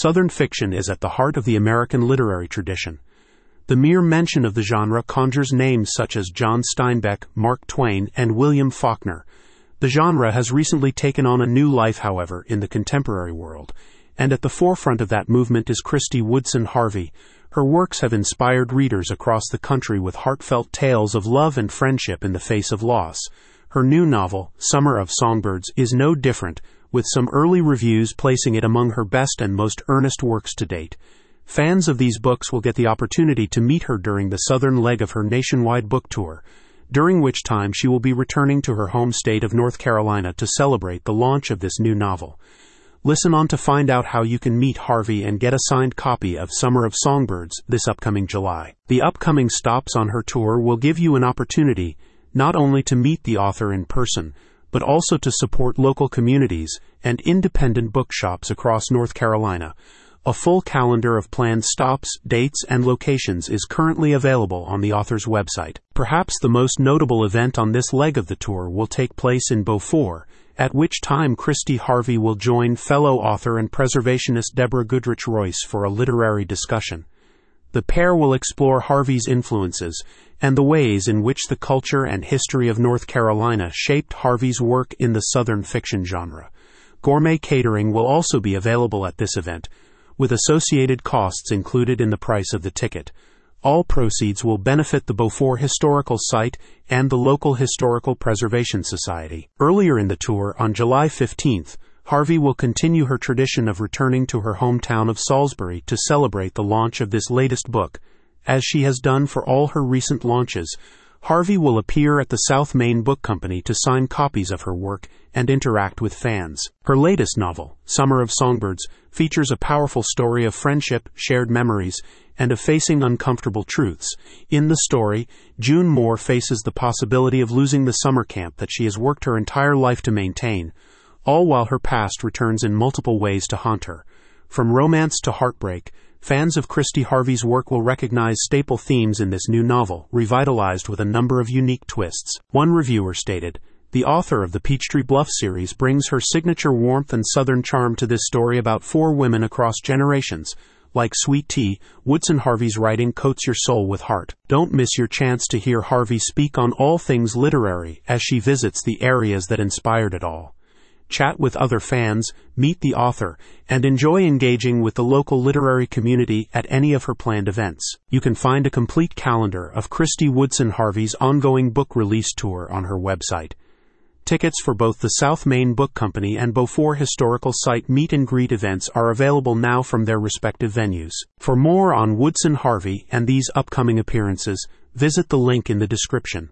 Southern fiction is at the heart of the American literary tradition. The mere mention of the genre conjures names such as John Steinbeck, Mark Twain, and William Faulkner. The genre has recently taken on a new life, however, in the contemporary world, and at the forefront of that movement is Kristy Woodson Harvey. Her works have inspired readers across the country with heartfelt tales of love and friendship in the face of loss. Her new novel, Summer of Songbirds, is no different, with some early reviews placing it among her best and most earnest works to date. Fans of these books will get the opportunity to meet her during the southern leg of her nationwide book tour, during which time she will be returning to her home state of North Carolina to celebrate the launch of this new novel. Listen on to find out how you can meet Harvey and get a signed copy of Summer of Songbirds this upcoming July. The upcoming stops on her tour will give you an opportunity not only to meet the author in person, but also to support local communities and independent bookshops across North Carolina. A full calendar of planned stops, dates, and locations is currently available on the author's website. Perhaps the most notable event on this leg of the tour will take place in Beaufort, at which time Kristy Harvey will join fellow author and preservationist Deborah Goodrich Royce for a literary discussion. The pair will explore Harvey's influences and the ways in which the culture and history of North Carolina shaped Harvey's work in the Southern fiction genre. Gourmet catering will also be available at this event, with associated costs included in the price of the ticket. All proceeds will benefit the Beaufort Historical Site and the local Historical Preservation Society. Earlier in the tour, on July 15th, Harvey will continue her tradition of returning to her hometown of Salisbury to celebrate the launch of this latest book. As she has done for all her recent launches, Harvey will appear at the South Main Book Company to sign copies of her work and interact with fans. Her latest novel, Summer of Songbirds, features a powerful story of friendship, shared memories, and of facing uncomfortable truths. In the story, June Moore faces the possibility of losing the summer camp that she has worked her entire life to maintain all while her past returns in multiple ways to haunt her. From romance to heartbreak, fans of Kristy Harvey's work will recognize staple themes in this new novel, revitalized with a number of unique twists. One reviewer stated, the author of the Peachtree Bluff series brings her signature warmth and southern charm to this story about four women across generations. Like Sweet Tea, Woodson Harvey's writing coats your soul with heart. Don't miss your chance to hear Harvey speak on all things literary as she visits the areas that inspired it all chat with other fans, meet the author, and enjoy engaging with the local literary community at any of her planned events. You can find a complete calendar of Kristy Woodson Harvey's ongoing book release tour on her website. Tickets for both the South Main Book Company and Beaufort Historical Site meet and greet events are available now from their respective venues. For more on Woodson Harvey and these upcoming appearances, visit the link in the description.